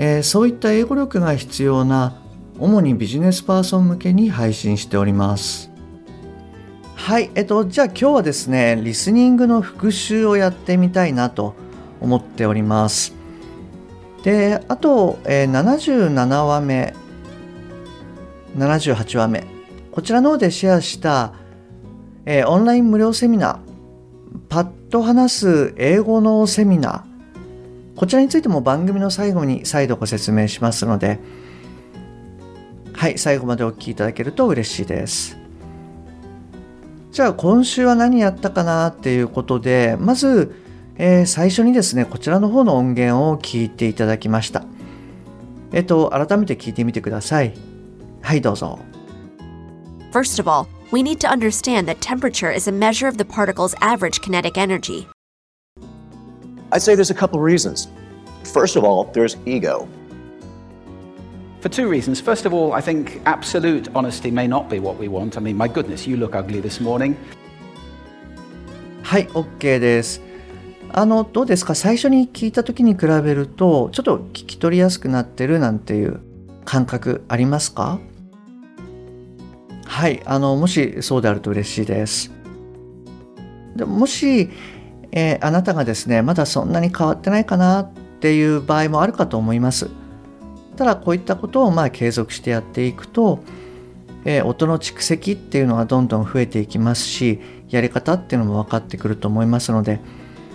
えーそういった英語力が必要な主にビジネスパーソン向けに配信しております。はいえっとじゃあ今日はですねリスニングの復習をやってみたいなと思っております。であと、えー77話目78話目こちらの方でシェアした、えーオンライン無料セミナーパッと話す英語のセミナーこちらについても番組の最後に再度ご説明しますのではい最後までお聞きいただけると嬉しいです。じゃあ今週は何やったかなっていうことでまず、えー最初にですねこちらの方の音源を聞いていただきました。えっと改めて聞いてみてください。はいどうぞ。First of all, we need to understand that temperature is a measure of the particle's average kinetic energy. I'd say there's a couple reasons. First of all, there's ego. For two reasons. First of all, I think absolute honesty may not be what we want. I mean, my goodness, you look ugly this morning. はい OK ですあのどうですか最初に聞いた時に比べるとちょっと聞き取りやすくなってるなんていう感覚ありますかはいあのもしそうであると嬉しいですでもし、えーあなたがですねまだそんなに変わってないかなっていう場合もあるかと思います。ただこういったことをまあ継続してやっていくと、えー音の蓄積っていうのがどんどん増えていきますしやり方っていうのも分かってくると思いますので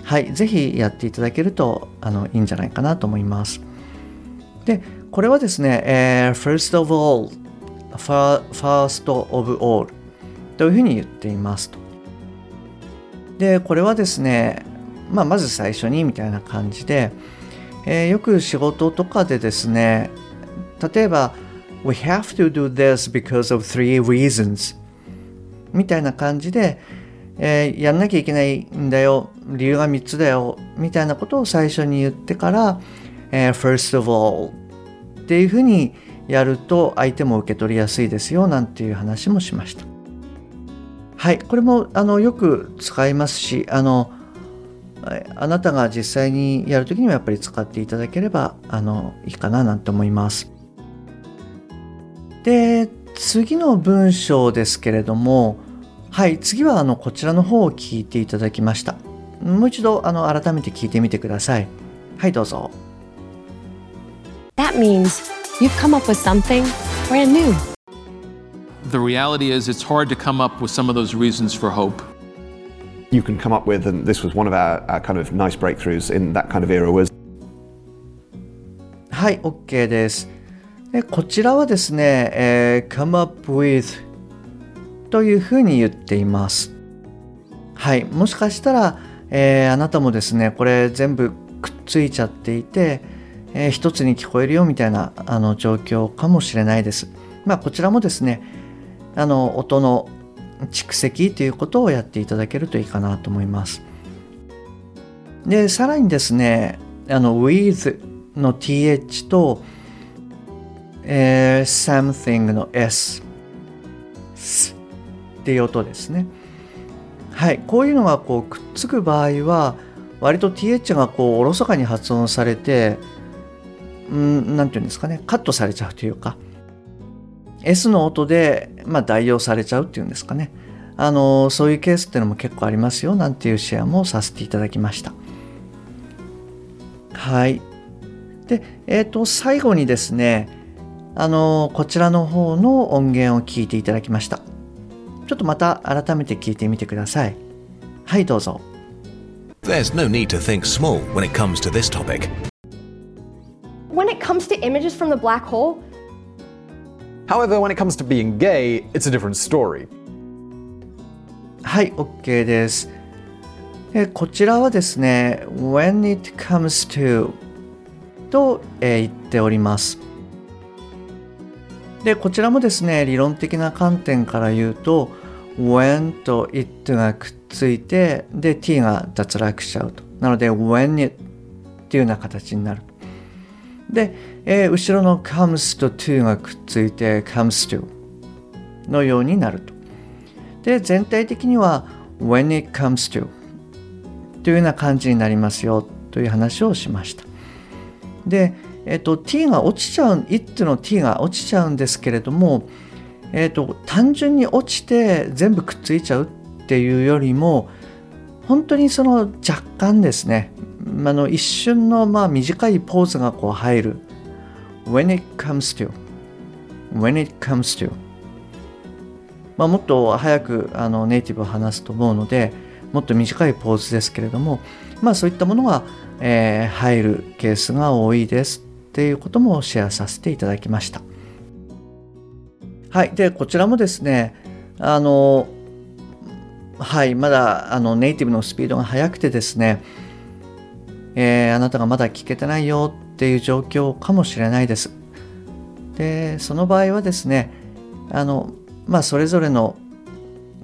はいぜひやっていただけるとあのいいんじゃないかなと思います。でこれはですね、えー first of all fir- first of all というふうに言っていますと。でこれはですね、まあ、まず最初にみたいな感じで、えーよく仕事とかでですね例えば We have to do this because of three reasons みたいな感じで、えーやんなきゃいけないんだよ理由が3つだよみたいなことを最初に言ってから、えー First of all っていうふうにやると相手も受け取りやすいですよなんていう話もしました。はいこれもあのよく使いますしあのあなたが実際にやるときにはやっぱり使っていただければあのいいかななんて思います。で次の文章ですけれどもはい次はあのこちらの方を聞いていただきました。もう一度あの改めて聞いてみてください。はいどうぞ。That means you've come up with something brand new. The reality is, it's hard to come up with some of those reasons for hope. you can come up with, and this was one of our, our kind of nice breakthroughs in that kind of era, was はい OK ですでこちらはですね、えー come up with というふうに言っていますはいもしかしたら、えーあなたもですねこれ全部くっついちゃっていて、えー一つに聞こえるよみたいなあの状況かもしれないですまあこちらもですねあの音の蓄積ということをやっていただけるといいかなと思います。でさらにですねあの with の th と、えー something の s っていう音ですね。はいこういうのがこうくっつく場合は割と th がこうおろそかに発音されてうんていうんですかねカットされちゃうというか。S の音で、まあ、代用されちゃうっていうんですかね。あのそういうケースっていうのも結構ありますよなんていうシェアもさせていただきました。はい。でえっ、と最後にですねあのこちらの方の音源を聞いていただきました。ちょっとまた改めて聞いてみてください。はいどうぞ。There's no need to think small when it comes to this topic. When it comes to images from the black hole, However, when it comes to being gay, it's a different story. はい OK ですえこちらはですね when it comes to と、え言っておりますでこちらもですね理論的な観点から言うと when と it がくっついてで t が脱落しちゃうとなので when it っていうような形になるで、えー、後ろの comes と to がくっついて comes to のようになると。で全体的には when it comes to というような感じになりますよという話をしました。で、えっ、と t が落ちちゃう it の t が落ちちゃうんですけれどもえーと、単純に落ちて全部くっついちゃうっていうよりも本当にその若干ですねあの一瞬のまあ短いポーズがこう入る when it comes to when it comes to まあ、もっと早くあのネイティブを話すと思うのでもっと短いポーズですけれどもまあそういったものが、えー、入るケースが多いですっていうこともシェアさせていただきました。はい、でこちらもですねあのはいまだあのネイティブのスピードが速くてですね、えー、あなたがまだ聞けてないよっていう状況かもしれないです。でその場合はですねあのまあそれぞれの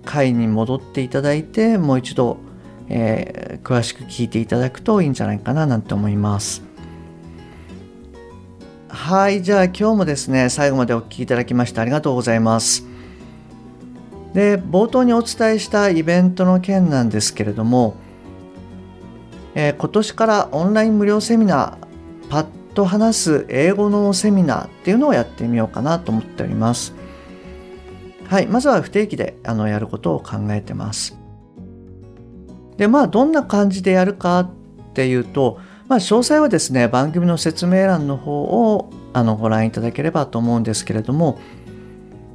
回に戻っていただいてもう一度、えー、詳しく聞いていただくといいんじゃないかななんて思います。はい、じゃあ今日もですね、最後までお聴きいただきましてありがとうございます。で、冒頭にお伝えしたイベントの件なんですけれども、えー、今年からオンライン無料セミナー、パッと話す英語のセミナーっていうのをやってみようかなと思っております。はい、まずは不定期であのやることを考えてます。で、まあどんな感じでやるかっていうと、まあ、詳細はですね番組の説明欄の方をあのご覧いただければと思うんですけれども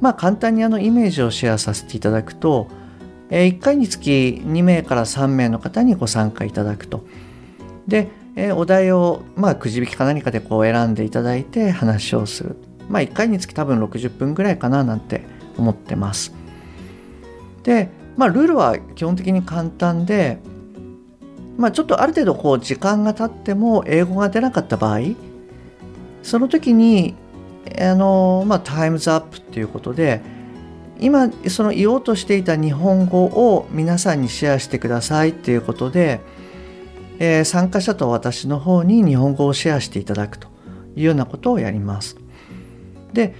まあ簡単にあのイメージをシェアさせていただくと、え1回につき2名から3名の方にご参加いただくと。で、えお題をまあくじ引きか何かでこう選んでいただいて話をする。まあ1回につき多分60分ぐらいかななんて思ってます。でまあルールは基本的に簡単でまあ、ちょっとある程度こう時間が経っても英語が出なかった場合その時にあの、まあ、タイムズアップっていうことで今その言おうとしていた日本語を皆さんにシェアしてくださいっていうことで、えー、参加者と私の方に日本語をシェアしていただくというようなことをやります。で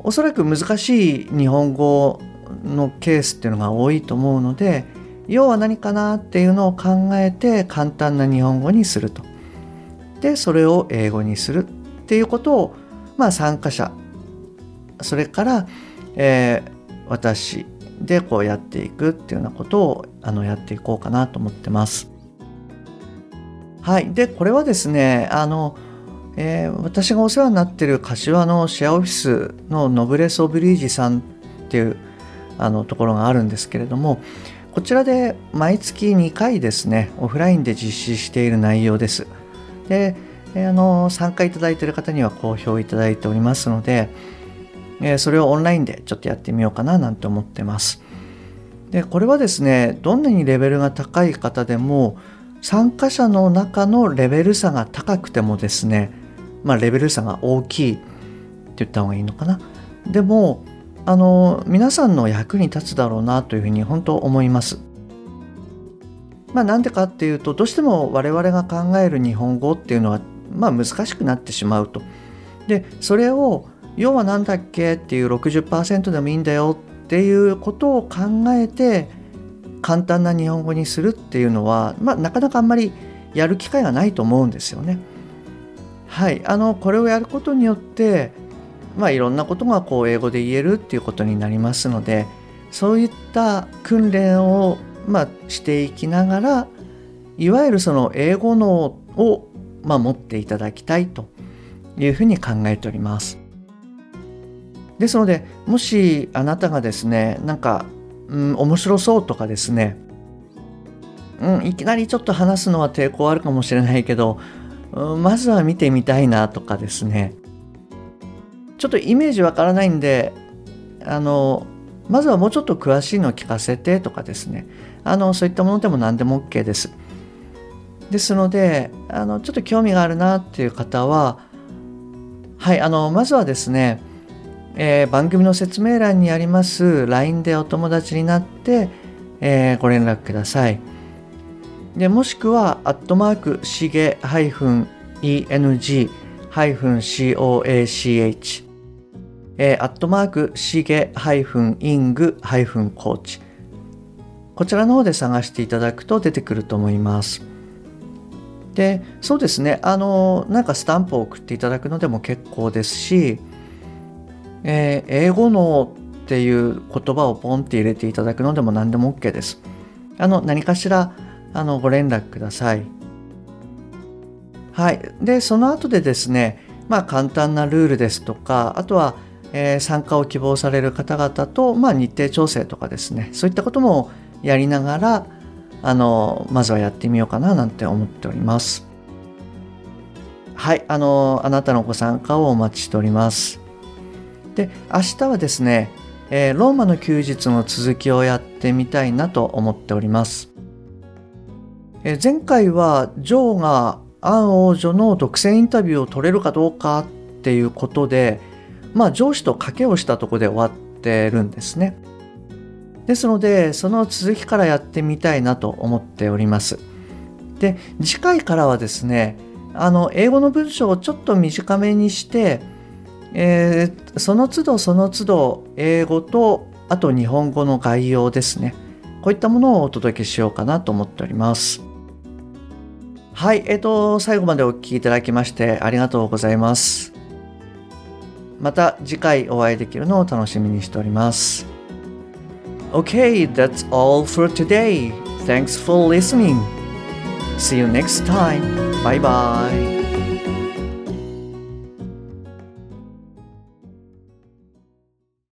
おそらく難しい日本語のケースっていうのが多いと思うので要は何かなっていうのを考えて簡単な日本語にすると。でそれを英語にするっていうことを、まあ、参加者それから、えー、私でこうやっていくっていうようなことをあのやっていこうかなと思ってます。はい、でこれはですねあの、えー、私がお世話になってる柏のシェアオフィスのノブレス・オブリージさんっていうあのところがあるんですけれどもこちらで毎月2回ですね、オフラインで実施している内容です。で、あの参加いただいている方には好評いただいておりますので、えそれをオンラインでちょっとやってみようかななんて思ってます。で、これはですね、どんなにレベルが高い方でも、参加者の中のレベル差が高くてもですね、まあ、レベル差が大きいって言った方がいいのかな。でも、あの皆さんの役に立つだろうなというふうに本当思います。まあ、なんでかっていうとどうしても我々が考える日本語っていうのは、まあ、難しくなってしまうと。でそれを要は何だっけっていう60%でもいいんだよっていうことを考えて簡単な日本語にするっていうのは、まあ、なかなかあんまりやる機会がないと思うんですよね。はい、あのこれをやることによってまあ、いろんなことがこう英語で言えるっていうことになりますのでそういった訓練をまあしていきながらいわゆるその英語脳をまあ持っていただきたいというふうに考えております。ですのでもしあなたがですねなんか、うん、面白そうとかですね、うん、いきなりちょっと話すのは抵抗あるかもしれないけど、うん、まずは見てみたいなとかですねちょっとイメージわからないんであのまずはもうちょっと詳しいのを聞かせてとかですねあのそういったものでも何でも OK です。ですのであのちょっと興味があるなっていう方ははいあのまずはですねえー、番組の説明欄にあります LINE でお友達になって、えー、ご連絡ください。でもしくは、アットマーク、しげ -eng-coach、えー、アットマーク、しげ -ing-coach。こちらの方で探していただくと出てくると思います。で、そうですね、あの、なんかスタンプを送っていただくのでも結構ですし、えー、英語のっていう言葉をポンって入れていただくのでも何でも OK です。あの何かしらあのご連絡ください。はい。で、その後でですね、まあ簡単なルールですとか、あとは、えー、参加を希望される方々と、まあ、日程調整とかですね、そういったこともやりながら、あの、まずはやってみようかななんて思っております。はい、あの、あなたのご参加をお待ちしております。で明日はですね、えー、ローマの休日の続きをやってみたいなと思っております、えー、前回はジョーがアン王女の独占インタビューを取れるかどうかっていうことでまあ上司と賭けをしたとこで終わってるんですね。ですのでその続きからやってみたいなと思っております。で次回からはですねあの英語の文章をちょっと短めにしてえー、その都度その都度英語とあと日本語の概要ですねこういったものをお届けしようかなと思っておりますはいえっ、ー、と最後までお聴きいただきましてありがとうございますまた次回お会いできるのを楽しみにしております Okay, that's all for today. Thanks for listening. See you next time. Bye bye.